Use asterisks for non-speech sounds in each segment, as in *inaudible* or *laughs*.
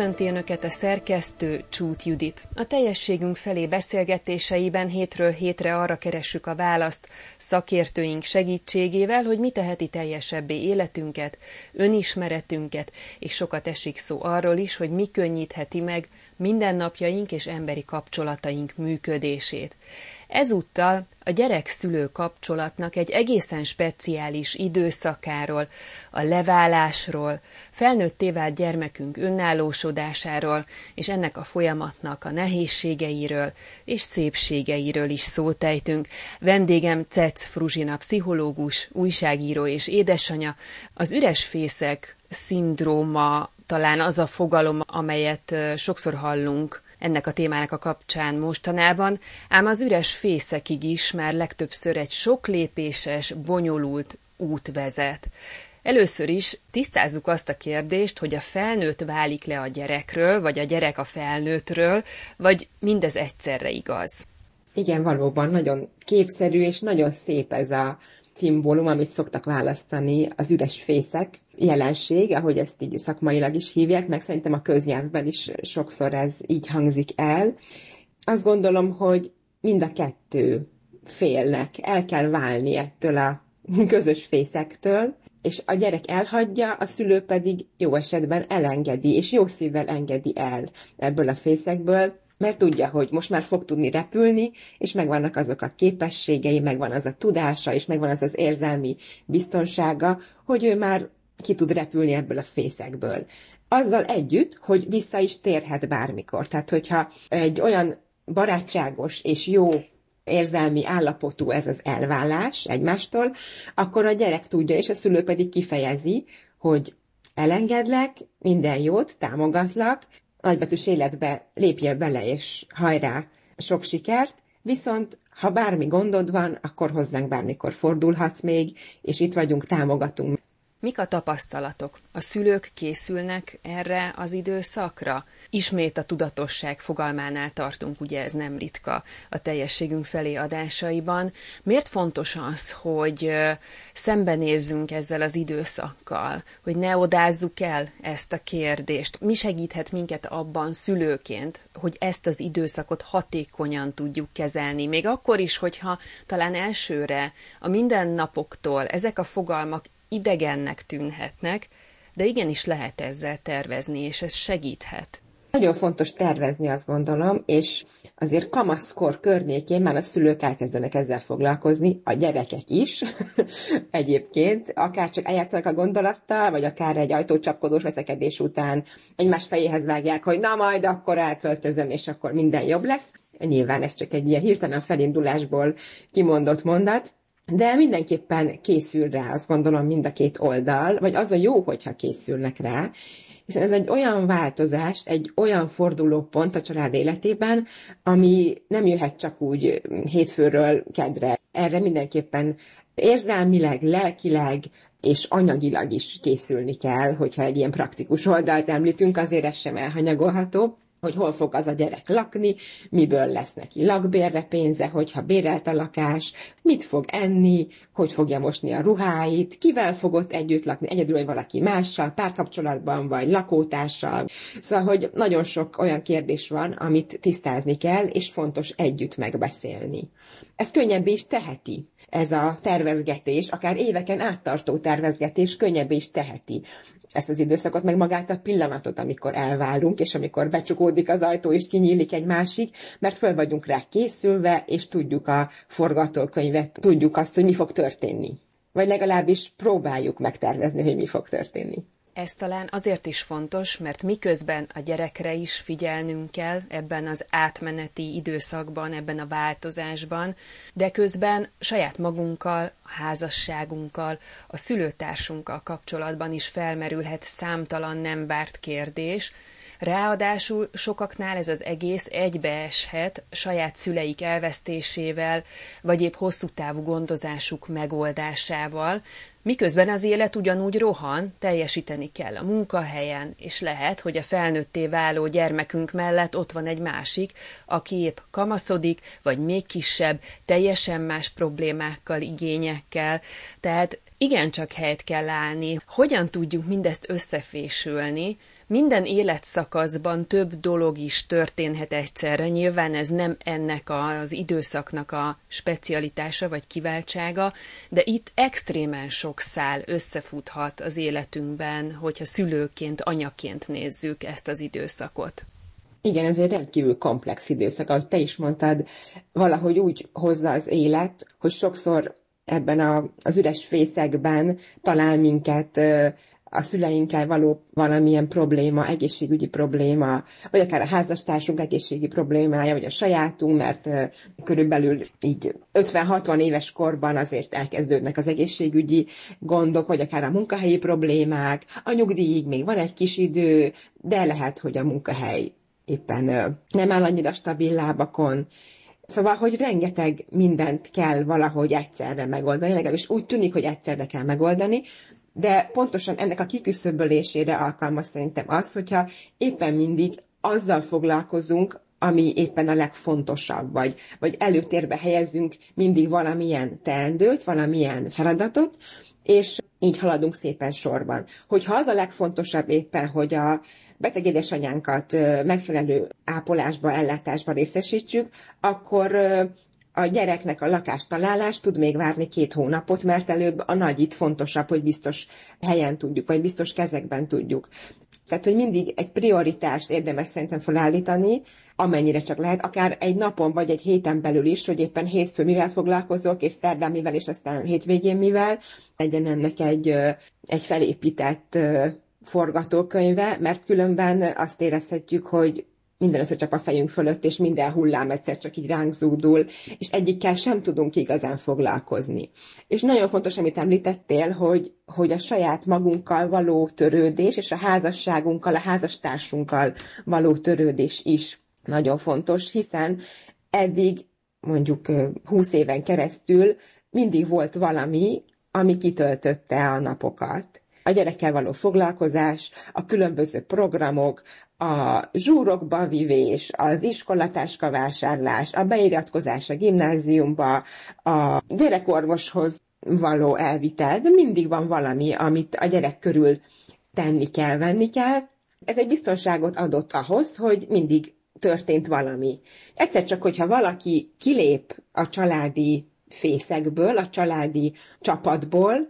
Köszönti Önöket a szerkesztő Csút Judit. A teljességünk felé beszélgetéseiben hétről hétre arra keressük a választ szakértőink segítségével, hogy mi teheti teljesebbé életünket, önismeretünket, és sokat esik szó arról is, hogy mi könnyítheti meg mindennapjaink és emberi kapcsolataink működését. Ezúttal a gyerek-szülő kapcsolatnak egy egészen speciális időszakáról, a leválásról, felnőtté vált gyermekünk önállósodásáról, és ennek a folyamatnak a nehézségeiről és szépségeiről is szótejtünk. Vendégem Cec Fruzsina, pszichológus, újságíró és édesanya, az üres fészek szindróma talán az a fogalom, amelyet sokszor hallunk ennek a témának a kapcsán mostanában, ám az üres fészekig is már legtöbbször egy sok lépéses, bonyolult út vezet. Először is tisztázzuk azt a kérdést, hogy a felnőtt válik le a gyerekről, vagy a gyerek a felnőttről, vagy mindez egyszerre igaz. Igen, valóban nagyon képszerű és nagyon szép ez a szimbólum, amit szoktak választani, az üres fészek jelenség, ahogy ezt így szakmailag is hívják, meg szerintem a köznyelvben is sokszor ez így hangzik el. Azt gondolom, hogy mind a kettő félnek, el kell válni ettől a *laughs* közös fészektől, és a gyerek elhagyja, a szülő pedig jó esetben elengedi, és jó szívvel engedi el ebből a fészekből, mert tudja, hogy most már fog tudni repülni, és megvannak azok a képességei, megvan az a tudása, és megvan az az érzelmi biztonsága, hogy ő már ki tud repülni ebből a fészekből. Azzal együtt, hogy vissza is térhet bármikor. Tehát, hogyha egy olyan barátságos és jó érzelmi állapotú ez az elvállás egymástól, akkor a gyerek tudja, és a szülő pedig kifejezi, hogy elengedlek, minden jót, támogatlak, nagybetűs életbe lépjél bele, és hajrá, sok sikert, viszont ha bármi gondod van, akkor hozzánk bármikor fordulhatsz még, és itt vagyunk, támogatunk. Mik a tapasztalatok? A szülők készülnek erre az időszakra? Ismét a tudatosság fogalmánál tartunk, ugye ez nem ritka a teljességünk felé adásaiban. Miért fontos az, hogy szembenézzünk ezzel az időszakkal, hogy ne odázzuk el ezt a kérdést? Mi segíthet minket abban szülőként, hogy ezt az időszakot hatékonyan tudjuk kezelni, még akkor is, hogyha talán elsőre a mindennapoktól ezek a fogalmak idegennek tűnhetnek, de igenis lehet ezzel tervezni, és ez segíthet. Nagyon fontos tervezni, azt gondolom, és azért kamaszkor környékén már a szülők elkezdenek ezzel foglalkozni, a gyerekek is *laughs* egyébként, akár csak eljátszanak a gondolattal, vagy akár egy ajtócsapkodós veszekedés után egymás fejéhez vágják, hogy na majd akkor elköltözöm, és akkor minden jobb lesz. Nyilván ez csak egy ilyen hirtelen felindulásból kimondott mondat, de mindenképpen készül rá, azt gondolom mind a két oldal, vagy az a jó, hogyha készülnek rá, hiszen ez egy olyan változás, egy olyan fordulópont a család életében, ami nem jöhet csak úgy hétfőről kedre. Erre mindenképpen érzelmileg, lelkileg, és anyagilag is készülni kell, hogyha egy ilyen praktikus oldalt említünk, azért ez sem elhanyagolható hogy hol fog az a gyerek lakni, miből lesz neki lakbérre pénze, hogyha bérelt a lakás, mit fog enni, hogy fogja mosni a ruháit, kivel fog ott együtt lakni, egyedül vagy valaki mással, párkapcsolatban vagy lakótársal. Szóval, hogy nagyon sok olyan kérdés van, amit tisztázni kell, és fontos együtt megbeszélni. Ez könnyebbé is teheti ez a tervezgetés, akár éveken áttartó tervezgetés könnyebbé is teheti ezt az időszakot, meg magát a pillanatot, amikor elválunk, és amikor becsukódik az ajtó, és kinyílik egy másik, mert föl vagyunk rá készülve, és tudjuk a forgatókönyvet, tudjuk azt, hogy mi fog történni. Vagy legalábbis próbáljuk megtervezni, hogy mi fog történni. Ez talán azért is fontos, mert miközben a gyerekre is figyelnünk kell ebben az átmeneti időszakban, ebben a változásban, de közben saját magunkkal, a házasságunkkal, a szülőtársunkkal kapcsolatban is felmerülhet számtalan nem várt kérdés, Ráadásul sokaknál ez az egész egybeeshet saját szüleik elvesztésével, vagy épp hosszú távú gondozásuk megoldásával, Miközben az élet ugyanúgy rohan, teljesíteni kell a munkahelyen, és lehet, hogy a felnőtté váló gyermekünk mellett ott van egy másik, aki épp kamaszodik, vagy még kisebb, teljesen más problémákkal, igényekkel. Tehát igencsak helyet kell állni. Hogyan tudjuk mindezt összefésülni, Minden életszakaszban több dolog is történhet egyszerre. Nyilván ez nem ennek az időszaknak a specialitása vagy kiváltsága, de itt extrémen sok szál összefuthat az életünkben, hogyha szülőként, anyaként nézzük ezt az időszakot. Igen, ez egy rendkívül komplex időszak, ahogy te is mondtad, valahogy úgy hozza az élet, hogy sokszor ebben a, az üres fészekben talál minket a szüleinkkel való valamilyen probléma, egészségügyi probléma, vagy akár a házastársunk egészségi problémája, vagy a sajátunk, mert körülbelül így 50-60 éves korban azért elkezdődnek az egészségügyi gondok, vagy akár a munkahelyi problémák, a nyugdíjig még van egy kis idő, de lehet, hogy a munkahely éppen nem áll annyira stabil lábakon, Szóval, hogy rengeteg mindent kell valahogy egyszerre megoldani, legalábbis úgy tűnik, hogy egyszerre kell megoldani, de pontosan ennek a kiküszöbölésére alkalmas szerintem az, hogyha éppen mindig azzal foglalkozunk, ami éppen a legfontosabb, vagy, vagy előtérbe helyezünk mindig valamilyen teendőt, valamilyen feladatot, és így haladunk szépen sorban. Hogyha az a legfontosabb éppen, hogy a beteg édesanyánkat megfelelő ápolásba, ellátásba részesítsük, akkor a gyereknek a lakástalálás tud még várni két hónapot, mert előbb a nagy itt fontosabb, hogy biztos helyen tudjuk, vagy biztos kezekben tudjuk. Tehát, hogy mindig egy prioritást érdemes szerintem felállítani, amennyire csak lehet, akár egy napon vagy egy héten belül is, hogy éppen hétfő mivel foglalkozok, és szerdán mivel, és aztán hétvégén mivel, legyen ennek egy, egy felépített forgatókönyve, mert különben azt érezhetjük, hogy minden összecsap a fejünk fölött, és minden hullám egyszer csak így ránk zúdul, és egyikkel sem tudunk igazán foglalkozni. És nagyon fontos, amit említettél, hogy, hogy a saját magunkkal való törődés, és a házasságunkkal, a házastársunkkal való törődés is nagyon fontos, hiszen eddig mondjuk 20 éven keresztül mindig volt valami, ami kitöltötte a napokat a gyerekkel való foglalkozás, a különböző programok, a zsúrokba vivés, az iskolatáska vásárlás, a beiratkozás a gimnáziumba, a gyerekorvoshoz való elvitel, de mindig van valami, amit a gyerek körül tenni kell, venni kell. Ez egy biztonságot adott ahhoz, hogy mindig történt valami. Egyszer csak, hogyha valaki kilép a családi fészekből, a családi csapatból,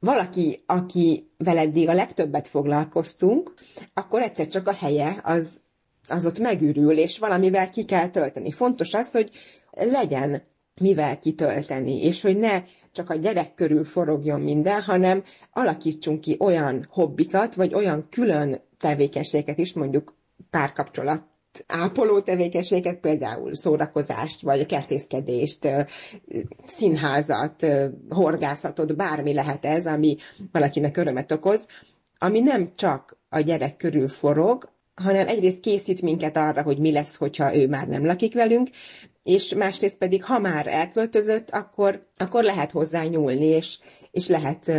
valaki, aki eddig a legtöbbet foglalkoztunk, akkor egyszer csak a helye az, az ott megürül, és valamivel ki kell tölteni. Fontos az, hogy legyen mivel kitölteni, és hogy ne csak a gyerek körül forogjon minden, hanem alakítsunk ki olyan hobbikat, vagy olyan külön tevékenységet is, mondjuk párkapcsolat ápoló tevékenységet, például szórakozást, vagy kertészkedést, színházat, horgászatot, bármi lehet ez, ami valakinek örömet okoz, ami nem csak a gyerek körül forog, hanem egyrészt készít minket arra, hogy mi lesz, hogyha ő már nem lakik velünk, és másrészt pedig, ha már elköltözött, akkor, akkor lehet hozzá nyúlni, és, és lehet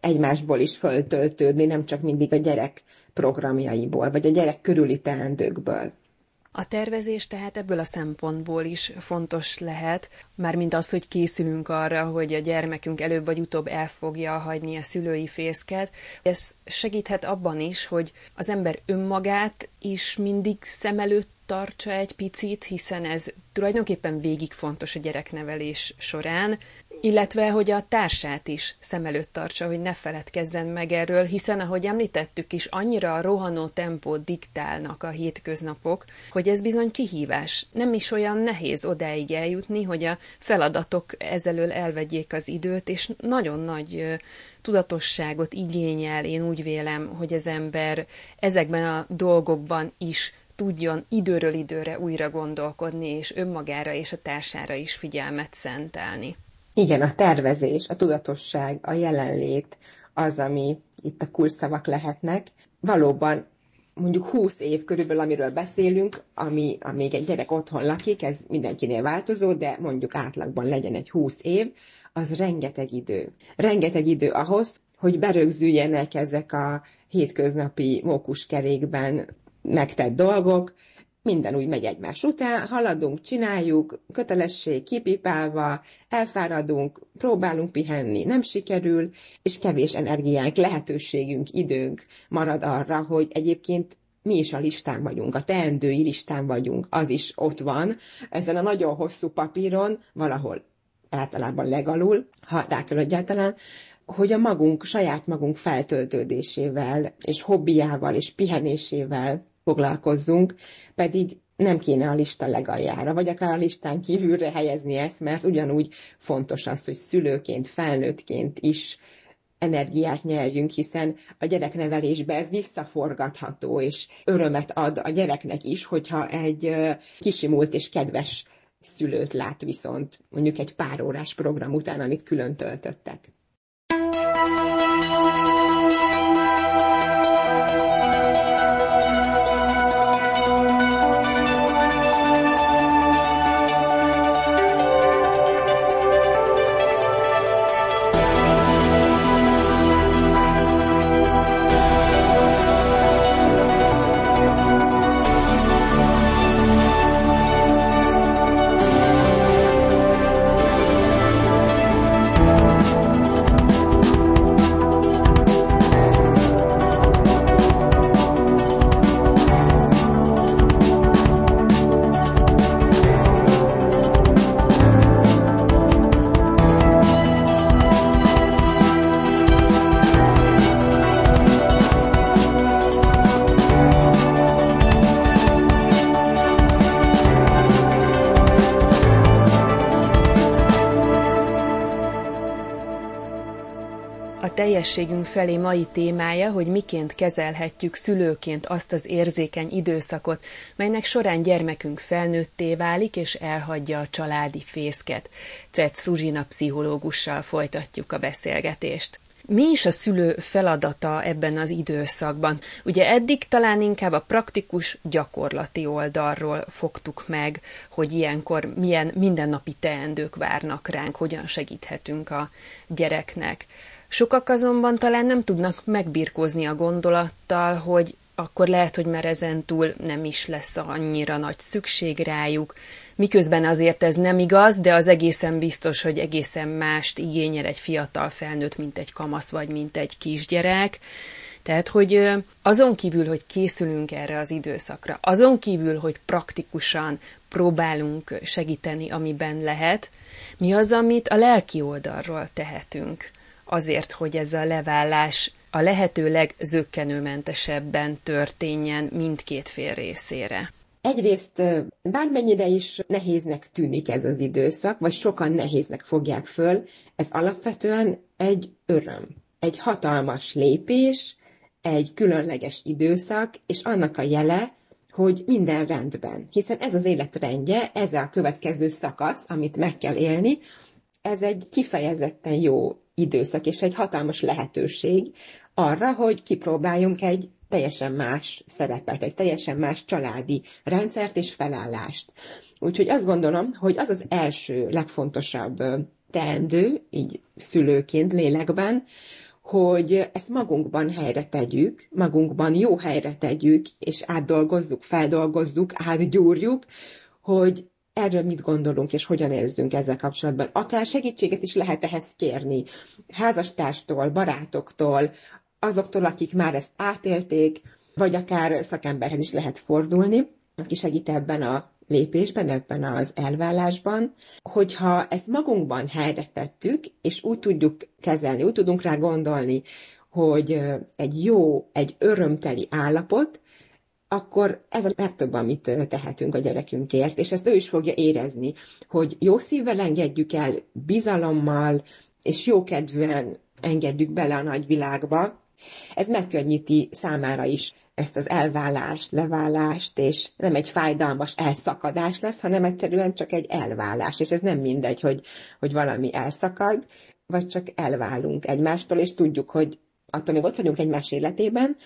egymásból is föltöltődni, nem csak mindig a gyerek programjaiból, vagy a gyerek körüli teendőkből. A tervezés tehát ebből a szempontból is fontos lehet, már mint az, hogy készülünk arra, hogy a gyermekünk előbb vagy utóbb el fogja hagyni a szülői fészket. Ez segíthet abban is, hogy az ember önmagát is mindig szem előtt tartsa egy picit, hiszen ez tulajdonképpen végig fontos a gyereknevelés során, illetve hogy a társát is szem előtt tartsa, hogy ne feledkezzen meg erről, hiszen ahogy említettük is, annyira a rohanó tempót diktálnak a hétköznapok, hogy ez bizony kihívás. Nem is olyan nehéz odáig eljutni, hogy a feladatok ezelől elvegyék az időt, és nagyon nagy tudatosságot igényel, én úgy vélem, hogy az ember ezekben a dolgokban is tudjon időről időre újra gondolkodni, és önmagára és a társára is figyelmet szentelni. Igen, a tervezés, a tudatosság, a jelenlét az, ami itt a kulcsszavak lehetnek. Valóban mondjuk 20 év körülbelül, amiről beszélünk, ami, amíg egy gyerek otthon lakik, ez mindenkinél változó, de mondjuk átlagban legyen egy 20 év, az rengeteg idő. Rengeteg idő ahhoz, hogy berögzüljenek ezek a hétköznapi mókuskerékben megtett dolgok, minden úgy megy egymás után, haladunk, csináljuk, kötelesség kipipálva, elfáradunk, próbálunk pihenni, nem sikerül, és kevés energiánk, lehetőségünk, időnk marad arra, hogy egyébként mi is a listán vagyunk, a teendői listán vagyunk, az is ott van, ezen a nagyon hosszú papíron, valahol általában legalul, ha rá kell egyáltalán, hogy a magunk, saját magunk feltöltődésével, és hobbiával, és pihenésével foglalkozzunk, pedig nem kéne a lista legaljára, vagy akár a listán kívülre helyezni ezt, mert ugyanúgy fontos az, hogy szülőként, felnőttként is energiát nyerjünk, hiszen a gyereknevelésbe ez visszaforgatható, és örömet ad a gyereknek is, hogyha egy kisimult és kedves szülőt lát viszont mondjuk egy pár órás program után, amit külön töltöttek. Teljességünk felé mai témája, hogy miként kezelhetjük szülőként azt az érzékeny időszakot, melynek során gyermekünk felnőtté válik és elhagyja a családi fészket. Cec Fruzsina pszichológussal folytatjuk a beszélgetést. Mi is a szülő feladata ebben az időszakban? Ugye eddig talán inkább a praktikus, gyakorlati oldalról fogtuk meg, hogy ilyenkor milyen mindennapi teendők várnak ránk, hogyan segíthetünk a gyereknek. Sokak azonban talán nem tudnak megbirkózni a gondolattal, hogy akkor lehet, hogy már ezentúl nem is lesz annyira nagy szükség rájuk, miközben azért ez nem igaz, de az egészen biztos, hogy egészen mást igényel egy fiatal felnőtt, mint egy kamasz vagy mint egy kisgyerek. Tehát, hogy azon kívül, hogy készülünk erre az időszakra, azon kívül, hogy praktikusan próbálunk segíteni, amiben lehet, mi az, amit a lelki oldalról tehetünk azért, hogy ez a levállás a lehető legzökkenőmentesebben történjen mindkét fél részére. Egyrészt bármennyire is nehéznek tűnik ez az időszak, vagy sokan nehéznek fogják föl, ez alapvetően egy öröm, egy hatalmas lépés, egy különleges időszak, és annak a jele, hogy minden rendben. Hiszen ez az élet rendje, ez a következő szakasz, amit meg kell élni, ez egy kifejezetten jó időszak, és egy hatalmas lehetőség arra, hogy kipróbáljunk egy teljesen más szerepet, egy teljesen más családi rendszert és felállást. Úgyhogy azt gondolom, hogy az az első legfontosabb teendő, így szülőként, lélekben, hogy ezt magunkban helyre tegyük, magunkban jó helyre tegyük, és átdolgozzuk, feldolgozzuk, átgyúrjuk, hogy erről mit gondolunk, és hogyan érzünk ezzel kapcsolatban. Akár segítséget is lehet ehhez kérni. Házastárstól, barátoktól, azoktól, akik már ezt átélték, vagy akár szakemberhez is lehet fordulni, aki segít ebben a lépésben, ebben az elvállásban, hogyha ezt magunkban helyre tettük, és úgy tudjuk kezelni, úgy tudunk rá gondolni, hogy egy jó, egy örömteli állapot, akkor ez a legtöbb, amit tehetünk a gyerekünkért, és ezt ő is fogja érezni, hogy jó szívvel engedjük el, bizalommal, és jókedvűen engedjük bele a nagyvilágba. Ez megkönnyíti számára is ezt az elválást, leválást, és nem egy fájdalmas elszakadás lesz, hanem egyszerűen csak egy elválás, és ez nem mindegy, hogy, hogy valami elszakad, vagy csak elválunk egymástól, és tudjuk, hogy attól még ott vagyunk egymás életében,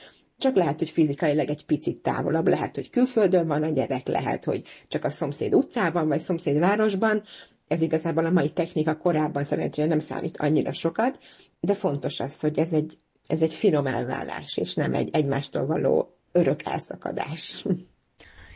csak lehet, hogy fizikailag egy picit távolabb, lehet, hogy külföldön van a gyerek, lehet, hogy csak a szomszéd utcában, vagy szomszéd városban. Ez igazából a mai technika korábban szerencsére nem számít annyira sokat, de fontos az, hogy ez egy, ez egy finom elvállás, és nem egy egymástól való örök elszakadás.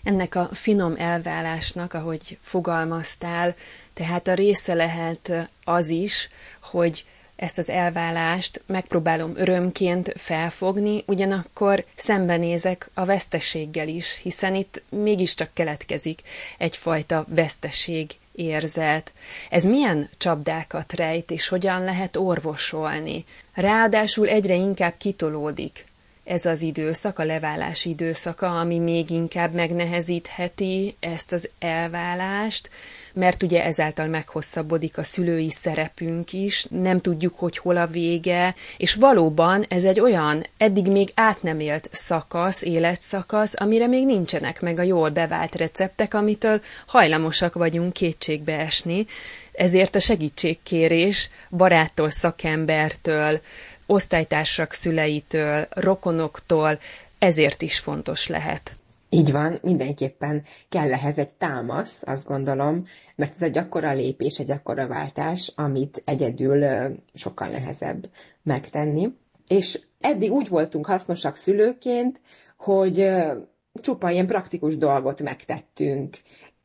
Ennek a finom elvállásnak, ahogy fogalmaztál, tehát a része lehet az is, hogy ezt az elválást megpróbálom örömként felfogni, ugyanakkor szembenézek a veszteséggel is, hiszen itt mégiscsak keletkezik egyfajta veszteség érzet. Ez milyen csapdákat rejt, és hogyan lehet orvosolni? Ráadásul egyre inkább kitolódik ez az időszak, a leválás időszaka, ami még inkább megnehezítheti ezt az elválást, mert ugye ezáltal meghosszabbodik a szülői szerepünk is, nem tudjuk, hogy hol a vége, és valóban ez egy olyan eddig még át nem élt szakasz, életszakasz, amire még nincsenek meg a jól bevált receptek, amitől hajlamosak vagyunk kétségbe esni, ezért a segítségkérés baráttól, szakembertől, osztálytársak szüleitől, rokonoktól, ezért is fontos lehet. Így van, mindenképpen kell ehhez egy támasz, azt gondolom, mert ez egy akkora lépés, egy akkora váltás, amit egyedül sokkal nehezebb megtenni. És eddig úgy voltunk hasznosak szülőként, hogy csupa ilyen praktikus dolgot megtettünk.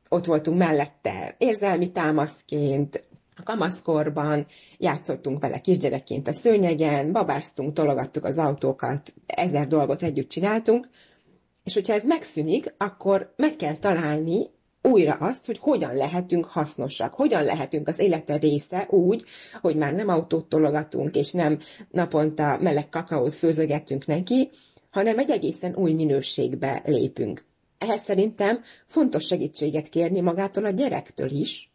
Ott voltunk mellette érzelmi támaszként, a kamaszkorban játszottunk vele kisgyerekként a szőnyegen, babáztunk, tologattuk az autókat, ezer dolgot együtt csináltunk, és hogyha ez megszűnik, akkor meg kell találni újra azt, hogy hogyan lehetünk hasznosak, hogyan lehetünk az élete része úgy, hogy már nem autót tologatunk, és nem naponta meleg kakaót főzögetünk neki, hanem egy egészen új minőségbe lépünk. Ehhez szerintem fontos segítséget kérni magától a gyerektől is,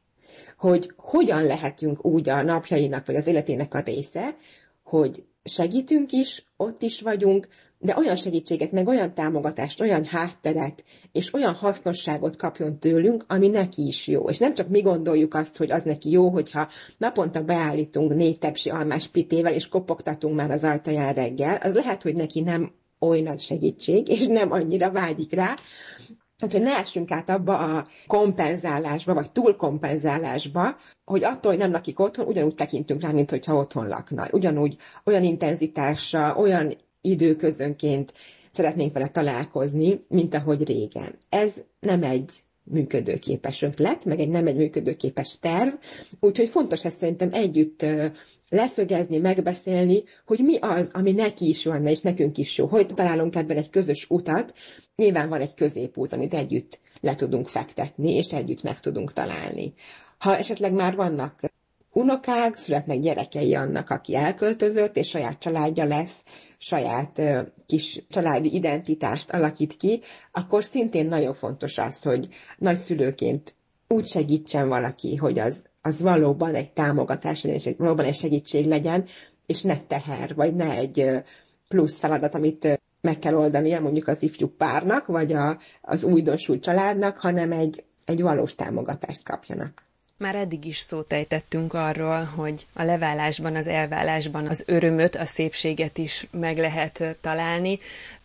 hogy hogyan lehetünk úgy a napjainak vagy az életének a része, hogy segítünk is, ott is vagyunk, de olyan segítséget, meg olyan támogatást, olyan hátteret, és olyan hasznosságot kapjon tőlünk, ami neki is jó. És nem csak mi gondoljuk azt, hogy az neki jó, hogyha naponta beállítunk négy tepsi almás pitével, és kopogtatunk már az ajtaján reggel, az lehet, hogy neki nem oly nagy segítség, és nem annyira vágyik rá, Úgyhogy ne essünk át abba a kompenzálásba, vagy túlkompenzálásba, hogy attól, hogy nem lakik otthon, ugyanúgy tekintünk rá, mint hogyha otthon lakna. Ugyanúgy olyan intenzitással, olyan időközönként szeretnénk vele találkozni, mint ahogy régen. Ez nem egy működőképes ötlet, meg egy nem egy működőképes terv, úgyhogy fontos ezt szerintem együtt leszögezni, megbeszélni, hogy mi az, ami neki is jó lenne, és nekünk is jó, hogy találunk ebben egy közös utat. Nyilván van egy középút, amit együtt le tudunk fektetni, és együtt meg tudunk találni. Ha esetleg már vannak unokák, születnek gyerekei annak, aki elköltözött, és saját családja lesz, saját kis családi identitást alakít ki, akkor szintén nagyon fontos az, hogy nagyszülőként úgy segítsen valaki, hogy az, az valóban egy támogatás legyen, valóban egy segítség legyen, és ne teher, vagy ne egy plusz feladat, amit meg kell oldania mondjuk az ifjú párnak, vagy a, az újdonsult családnak, hanem egy, egy valós támogatást kapjanak. Már eddig is szót ejtettünk arról, hogy a leválásban, az elválásban az örömöt, a szépséget is meg lehet találni.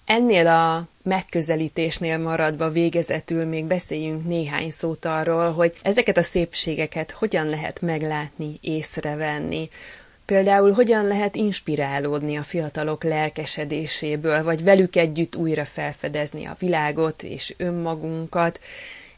Ennél a megközelítésnél maradva végezetül még beszéljünk néhány szót arról, hogy ezeket a szépségeket hogyan lehet meglátni, észrevenni. Például hogyan lehet inspirálódni a fiatalok lelkesedéséből, vagy velük együtt újra felfedezni a világot és önmagunkat,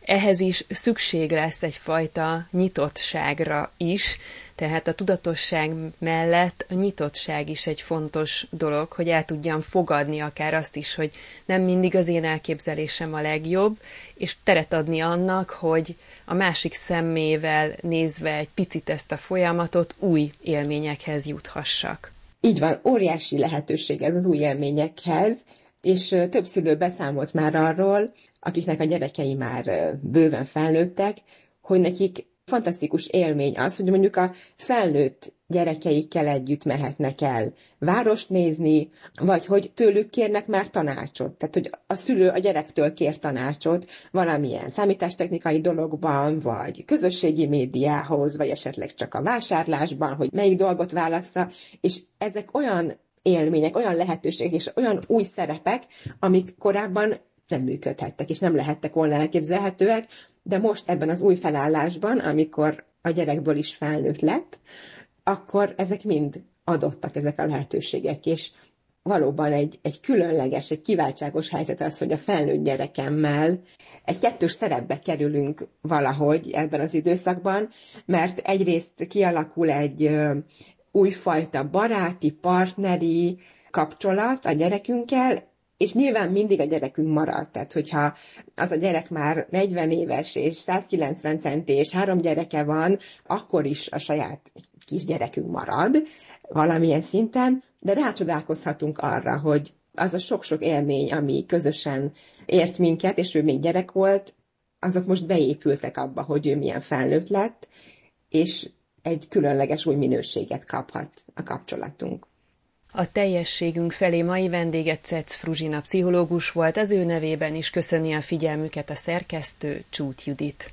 ehhez is szükség lesz egyfajta nyitottságra is, tehát a tudatosság mellett a nyitottság is egy fontos dolog, hogy el tudjam fogadni akár azt is, hogy nem mindig az én elképzelésem a legjobb, és teret adni annak, hogy a másik szemmével nézve egy picit ezt a folyamatot új élményekhez juthassak. Így van, óriási lehetőség ez az új élményekhez, és több szülő beszámolt már arról, akiknek a gyerekei már bőven felnőttek, hogy nekik fantasztikus élmény az, hogy mondjuk a felnőtt gyerekeikkel együtt mehetnek el várost nézni, vagy hogy tőlük kérnek már tanácsot. Tehát, hogy a szülő a gyerektől kér tanácsot valamilyen számítástechnikai dologban, vagy közösségi médiához, vagy esetleg csak a vásárlásban, hogy melyik dolgot válassza, és ezek olyan élmények, olyan lehetőségek és olyan új szerepek, amik korábban nem működhettek, és nem lehettek volna elképzelhetőek, de most ebben az új felállásban, amikor a gyerekből is felnőtt lett, akkor ezek mind adottak, ezek a lehetőségek, és valóban egy, egy különleges, egy kiváltságos helyzet az, hogy a felnőtt gyerekemmel egy kettős szerepbe kerülünk valahogy ebben az időszakban, mert egyrészt kialakul egy újfajta baráti, partneri kapcsolat a gyerekünkkel, és nyilván mindig a gyerekünk marad. Tehát, hogyha az a gyerek már 40 éves, és 190 centi, és három gyereke van, akkor is a saját kisgyerekünk marad valamilyen szinten, de rácsodálkozhatunk arra, hogy az a sok-sok élmény, ami közösen ért minket, és ő még gyerek volt, azok most beépültek abba, hogy ő milyen felnőtt lett, és egy különleges új minőséget kaphat a kapcsolatunk. A teljességünk felé mai vendéget Cec Fruzsina pszichológus volt, az ő nevében is köszöni a figyelmüket a szerkesztő Csút Judit.